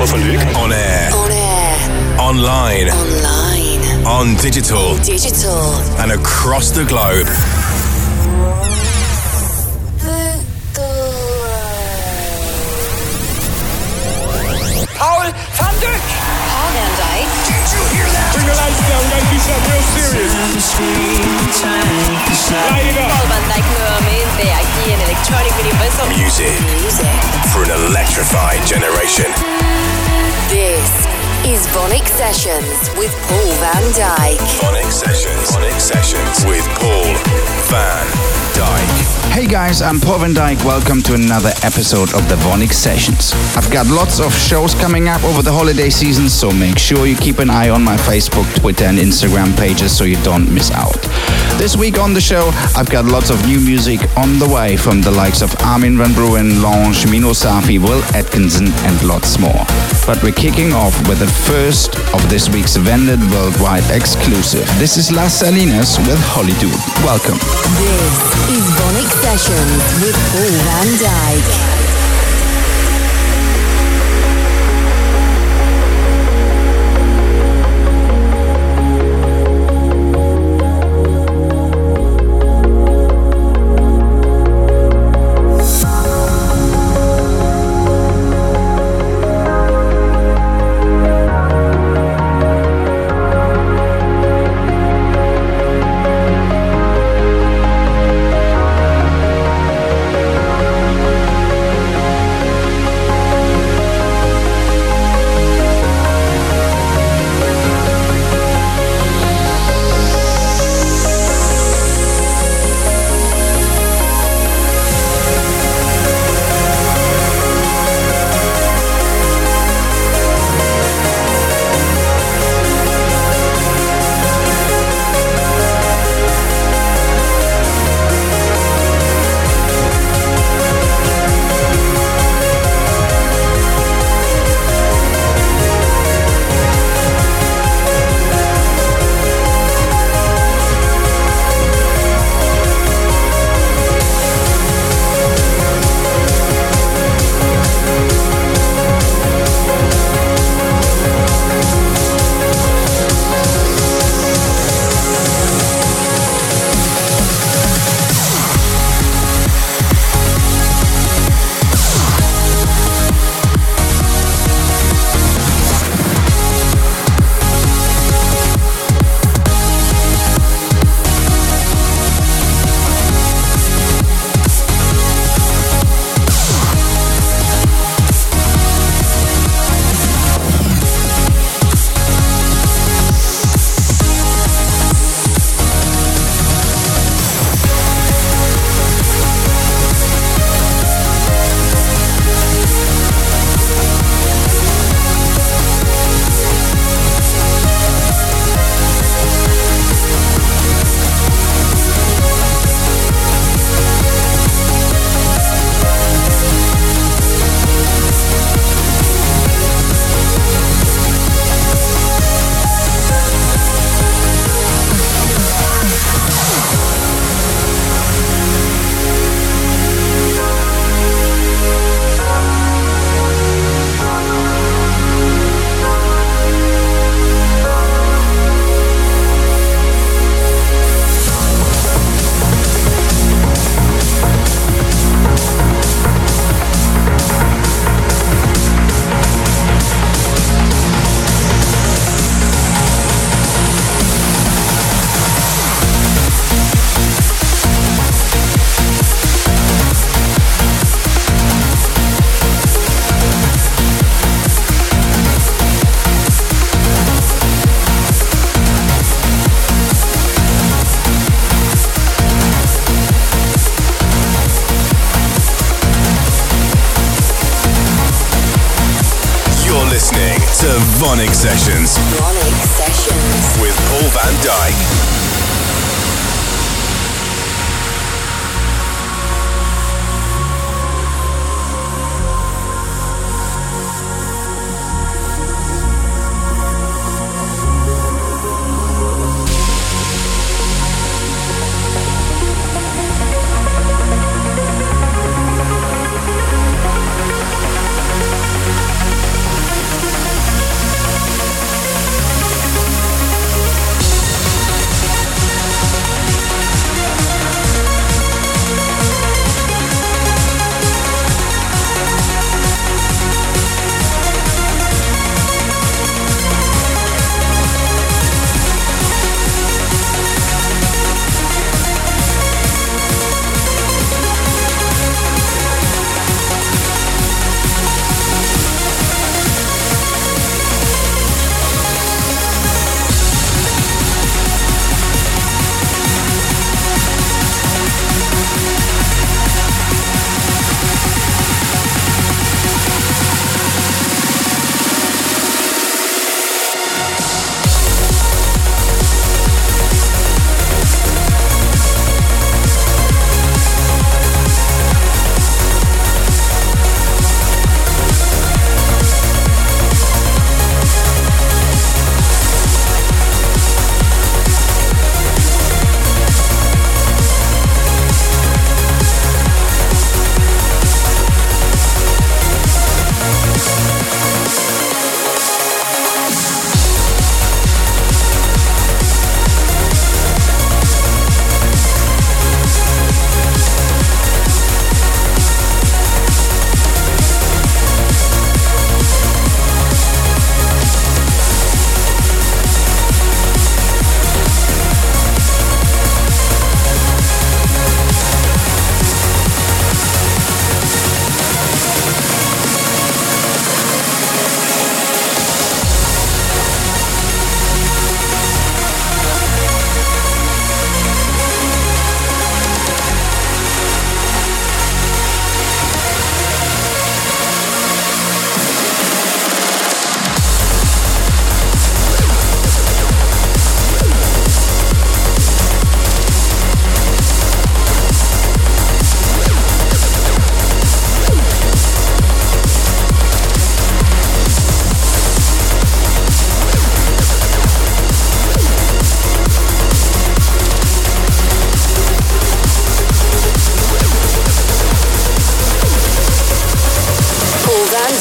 Paul van Dyk. On air. On air. Online. Online. On digital. Digital. And across the globe. Paul van Dyk. Paul van Dyk. Did you hear that? Bring the lights down. We gotta do something real serious. Light. Paul van Dyk nuevamente aquí en Electronic Universal. Music Music. for an electrified generation. This is VONYC Sessions with Paul van Dyk. VONYC Sessions. VONYC Sessions with Paul van Dyk. Hey guys, I'm Paul van Dyk. Welcome to another episode of the VONYC Sessions. I've got lots of shows coming up over the holiday season, so make sure you keep an eye on my Facebook, Twitter, and Instagram pages so you don't miss out. This week on the show, I've got lots of new music on the way from the likes of Armin van Buuren, Lange, Mino Safy, Will Atkinson, and lots more. But we're kicking off with the first of this week's Vandit worldwide exclusive. This is Las Salinas with Holly Dude. Welcome. This is VONYC Sessions with Paul van Dyk.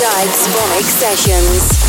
Sonic Sessions.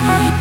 Thank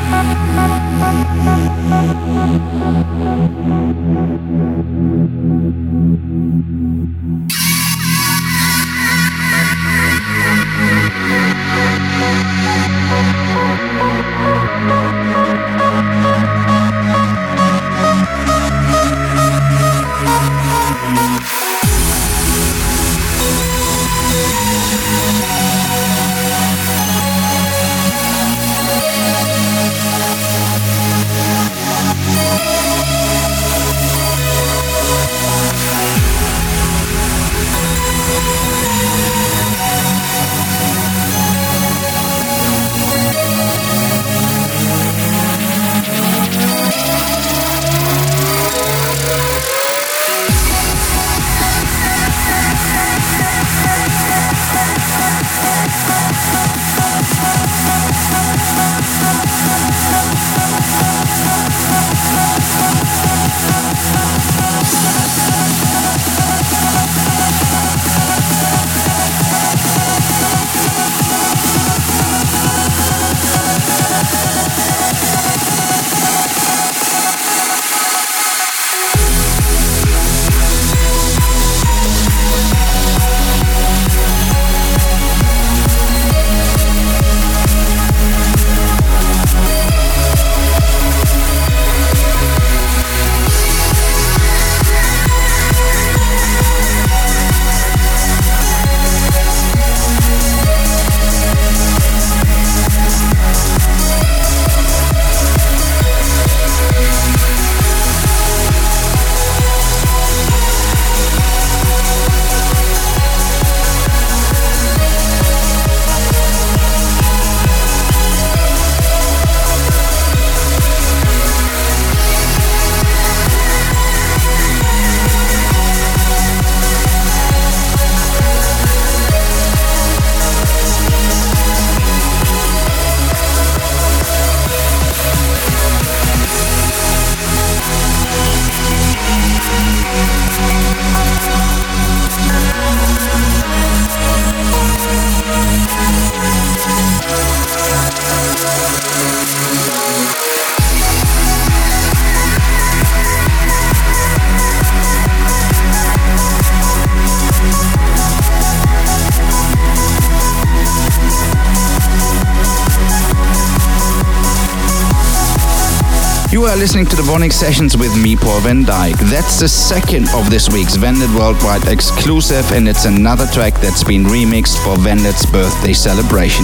listening to the VONYC Sessions with me, Paul van Dyk. That's the second of this week's Vandit Worldwide exclusive, and it's another track that's been remixed for Vandit's birthday celebration.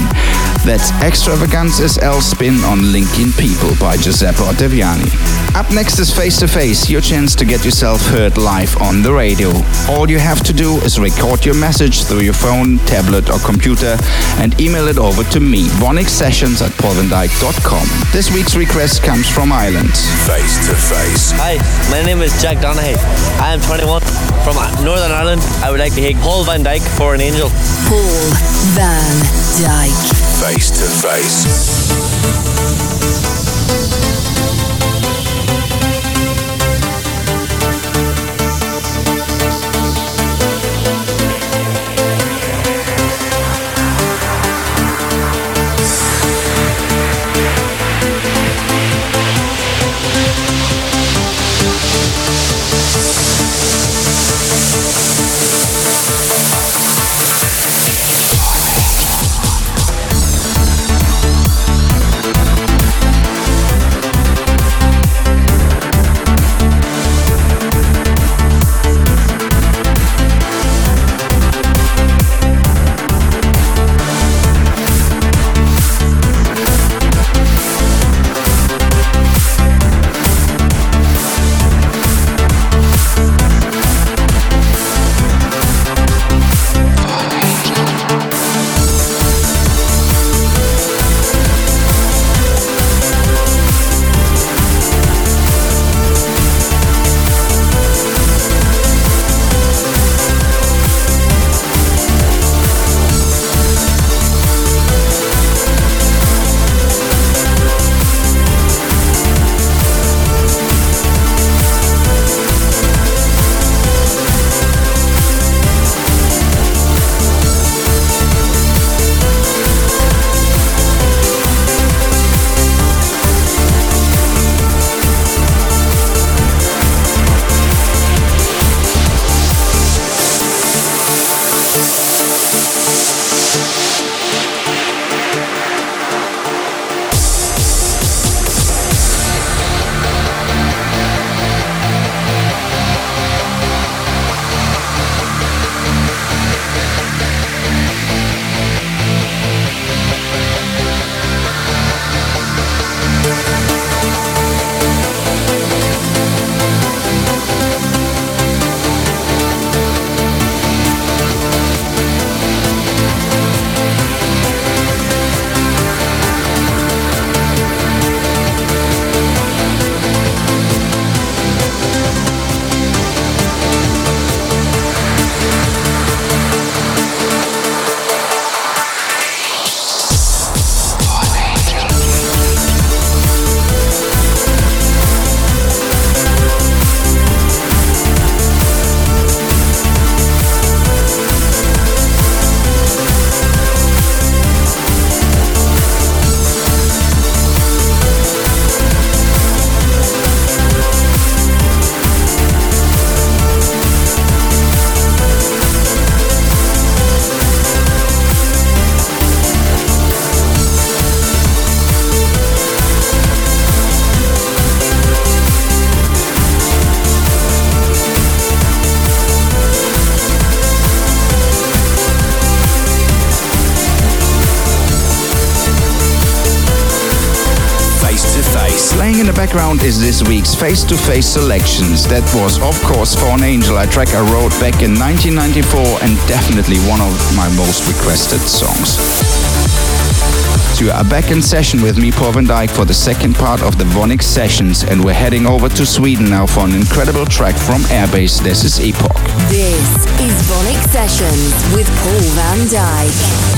That's Extravaganzas L Spin on Linking People by Giuseppe Ottaviani. Up next is Face to Face, your chance to get yourself heard live on the radio. All you have to do is record your message through your phone, tablet, or computer and email it over to me, VONYCSessions at paulvandyk.com. This week's request comes from Ireland. Face to Face. Hi, my name is Jack Donaghy. I am 21 from Northern Ireland. I would like to hear Paul van Dyk for an angel. Paul van Dyk. Face to Face. Is this week's Face to Face selections. That was, of course, For an Angel, a track I wrote back in 1994 and definitely one of my most requested songs. So you are back in session with me, Paul van Dyk, for the second part of the VONYC sessions, and we're heading over to Sweden now for an incredible track from Airbase. This is Epoch. This is VONYC Sessions with Paul van Dyk.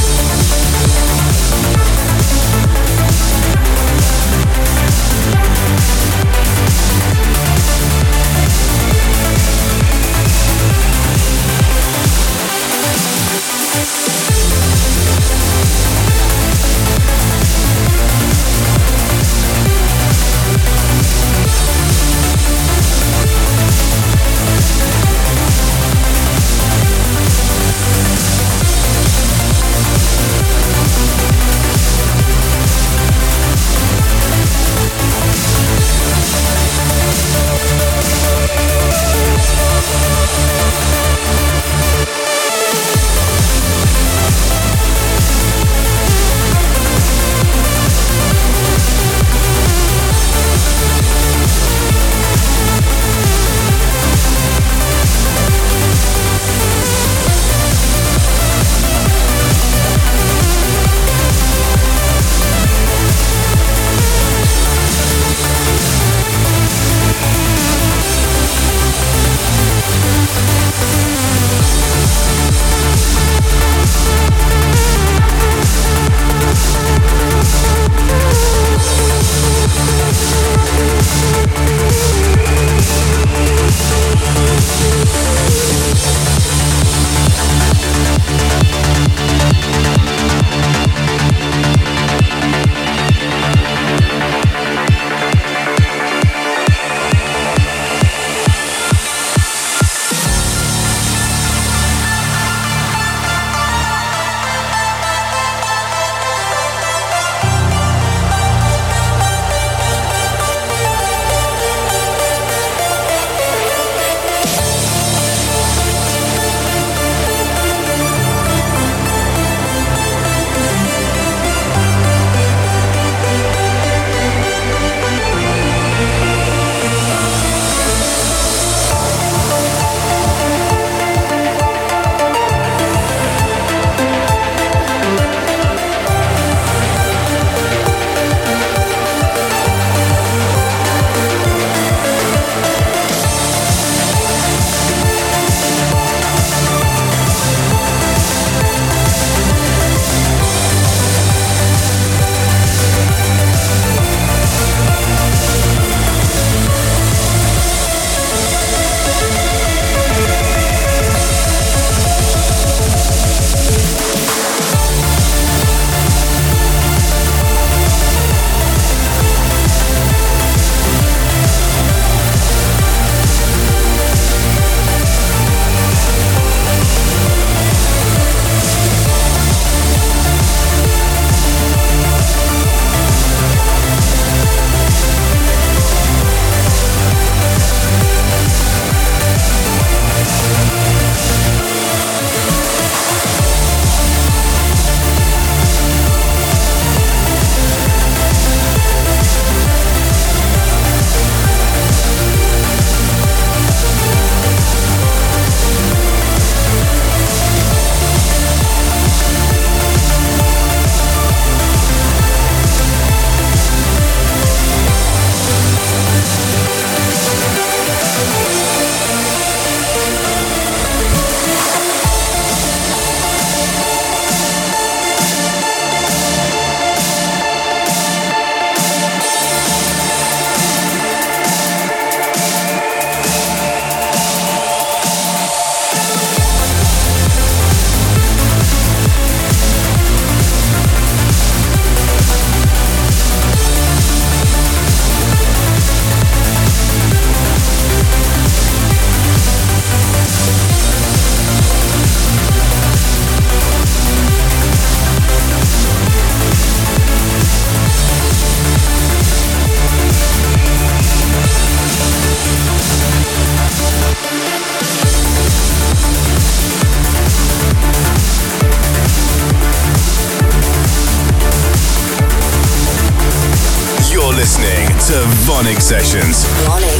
Sessions. VONYC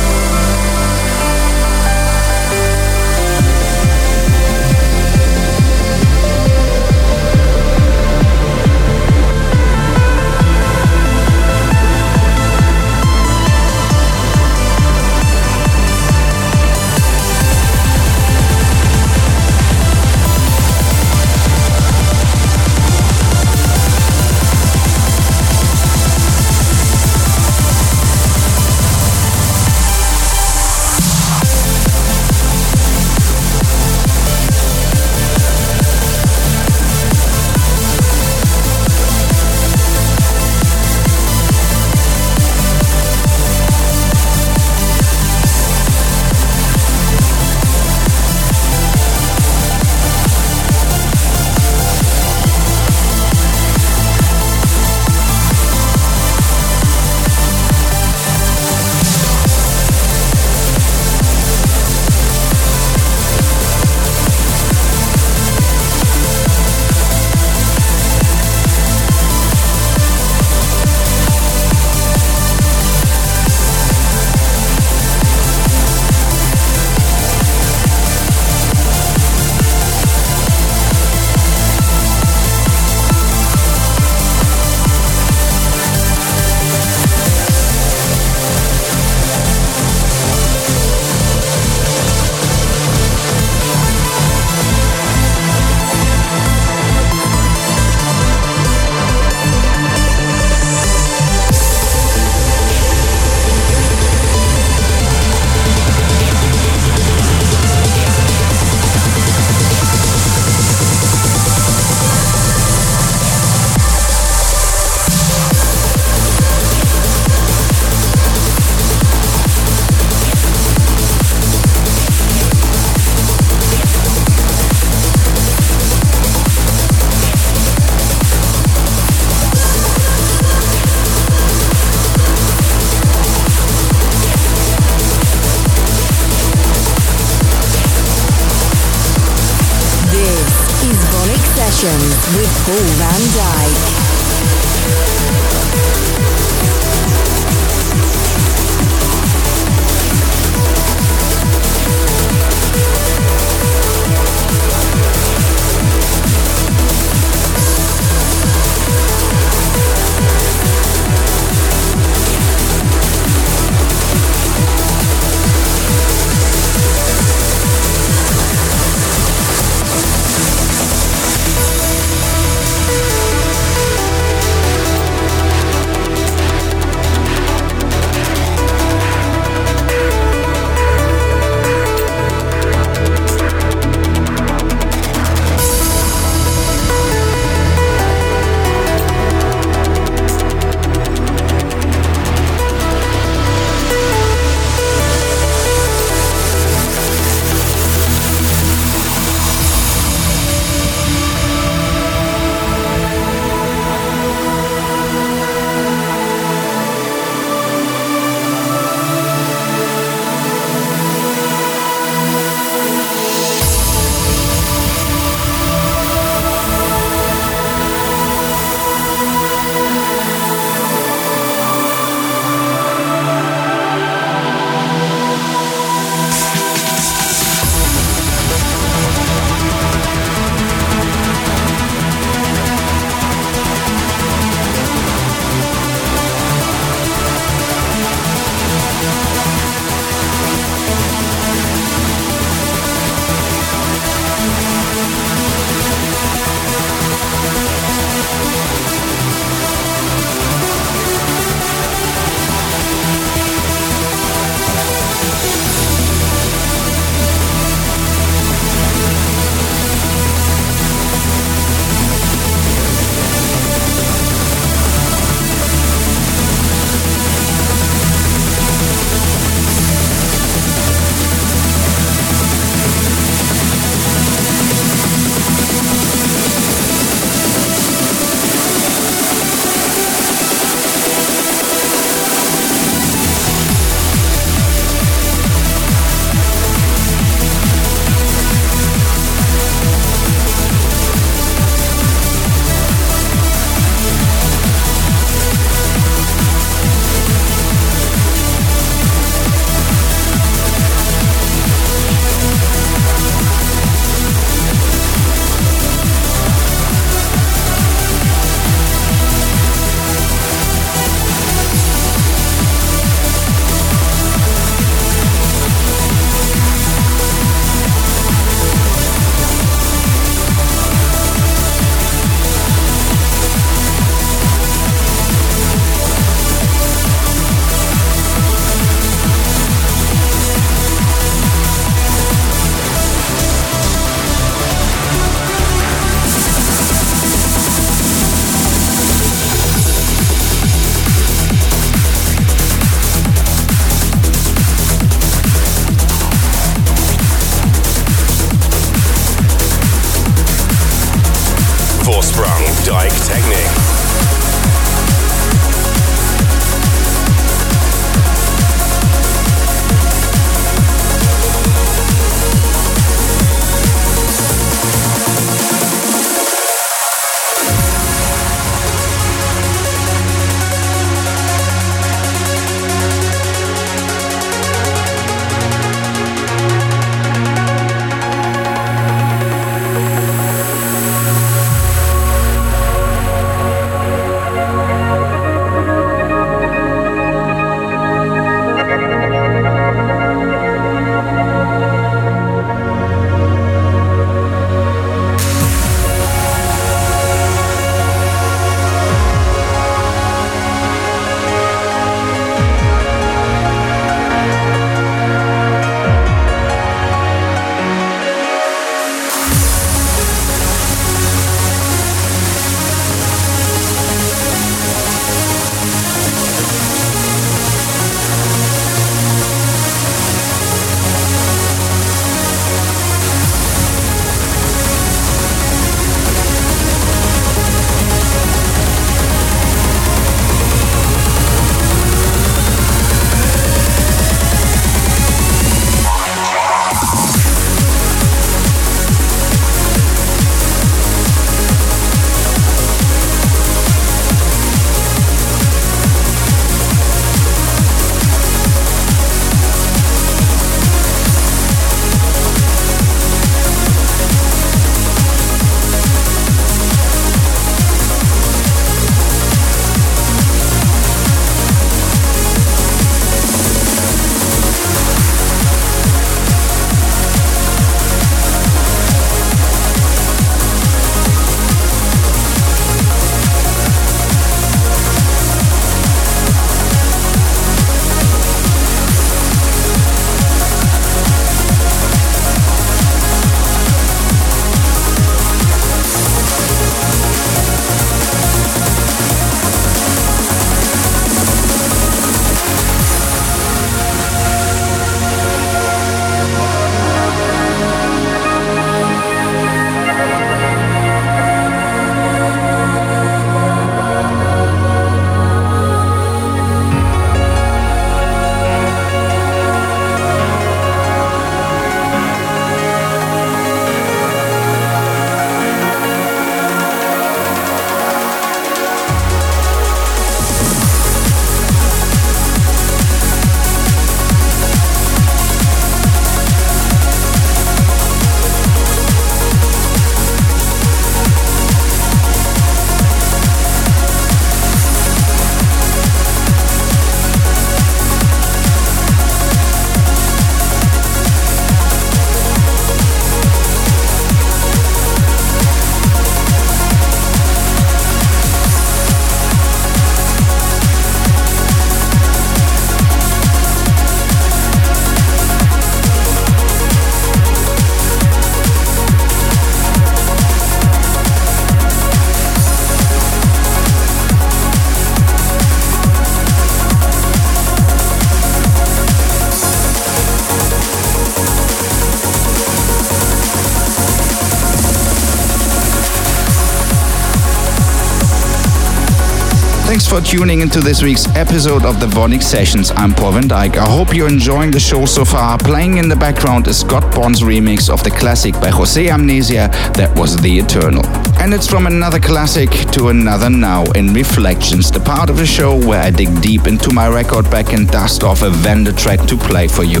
tuning into this week's episode of the VONYC Sessions. I'm Paul van Dyk. I hope you're enjoying the show so far. Playing in the background is Scott Bond's remix of the classic by Jose Amnesia, that was The Eternal. And it's from another classic to another now in Reflections, the part of the show where I dig deep into my record back and dust off a Vandit track to play for you.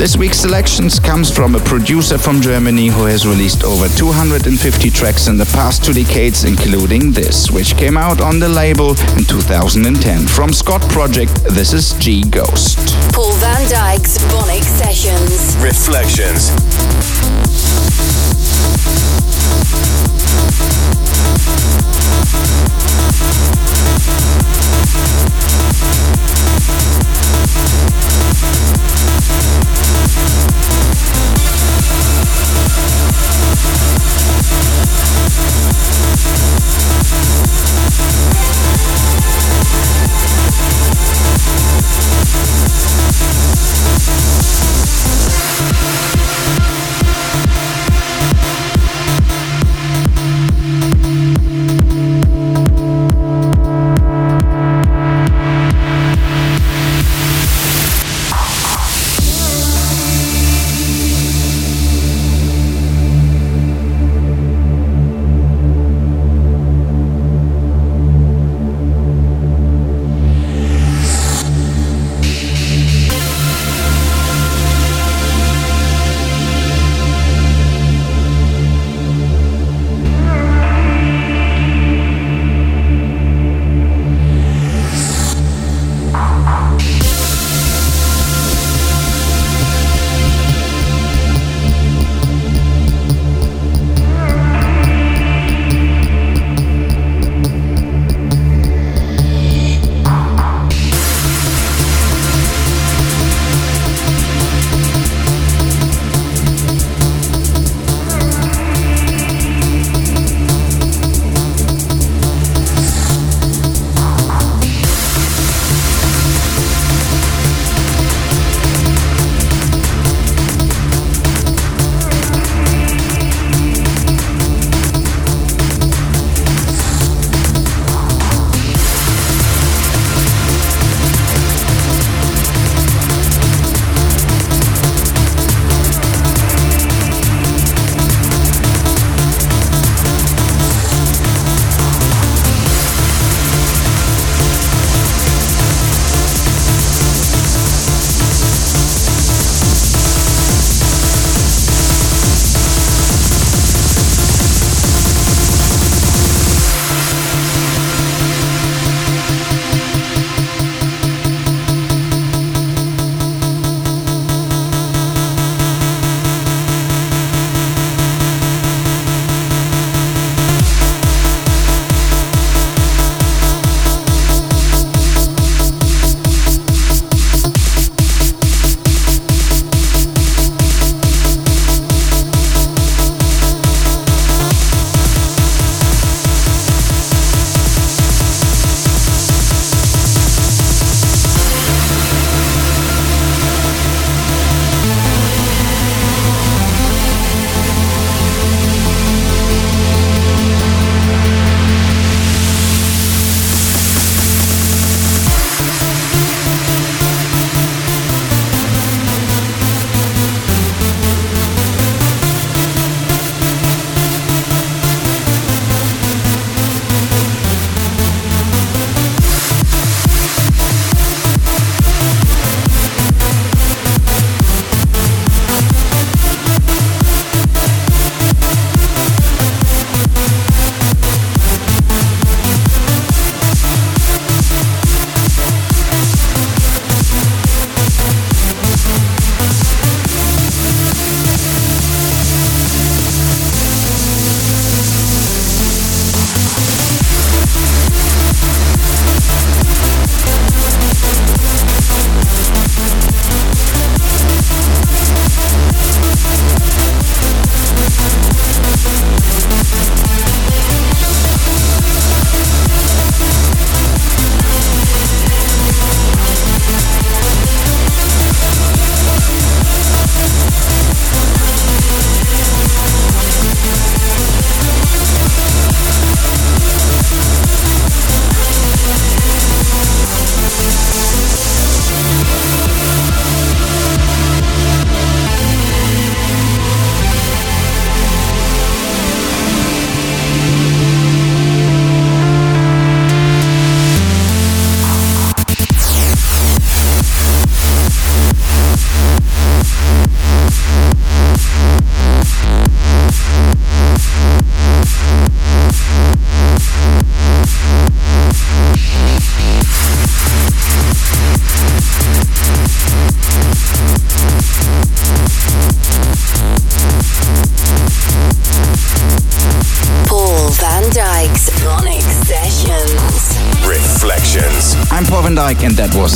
This week's selections comes from a producer from Germany who has released over 250 tracks in the past two decades, including this, which came out on the label in 2010. From Scot Project, this is G Ghost. Paul van Dyk's VONYC Sessions. Reflections.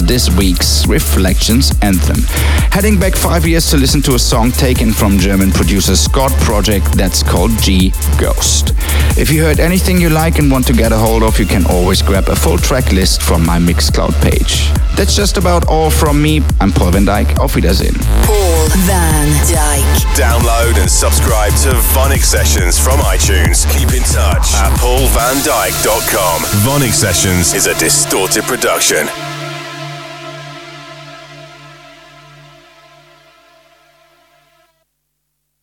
And this week's Reflections Anthem. Heading back five years to listen to a song taken from German producer Scot Project that's called G Ghost. If you heard anything you like and want to get a hold of, you can always grab a full track list from my Mixcloud page. That's just about all from me. I'm Paul van Dyk. Auf Wiedersehen. Paul van Dyk. Download and subscribe to VONYC Sessions from iTunes. Keep in touch at paulvandyk.com. VONYC Sessions is a distorted production.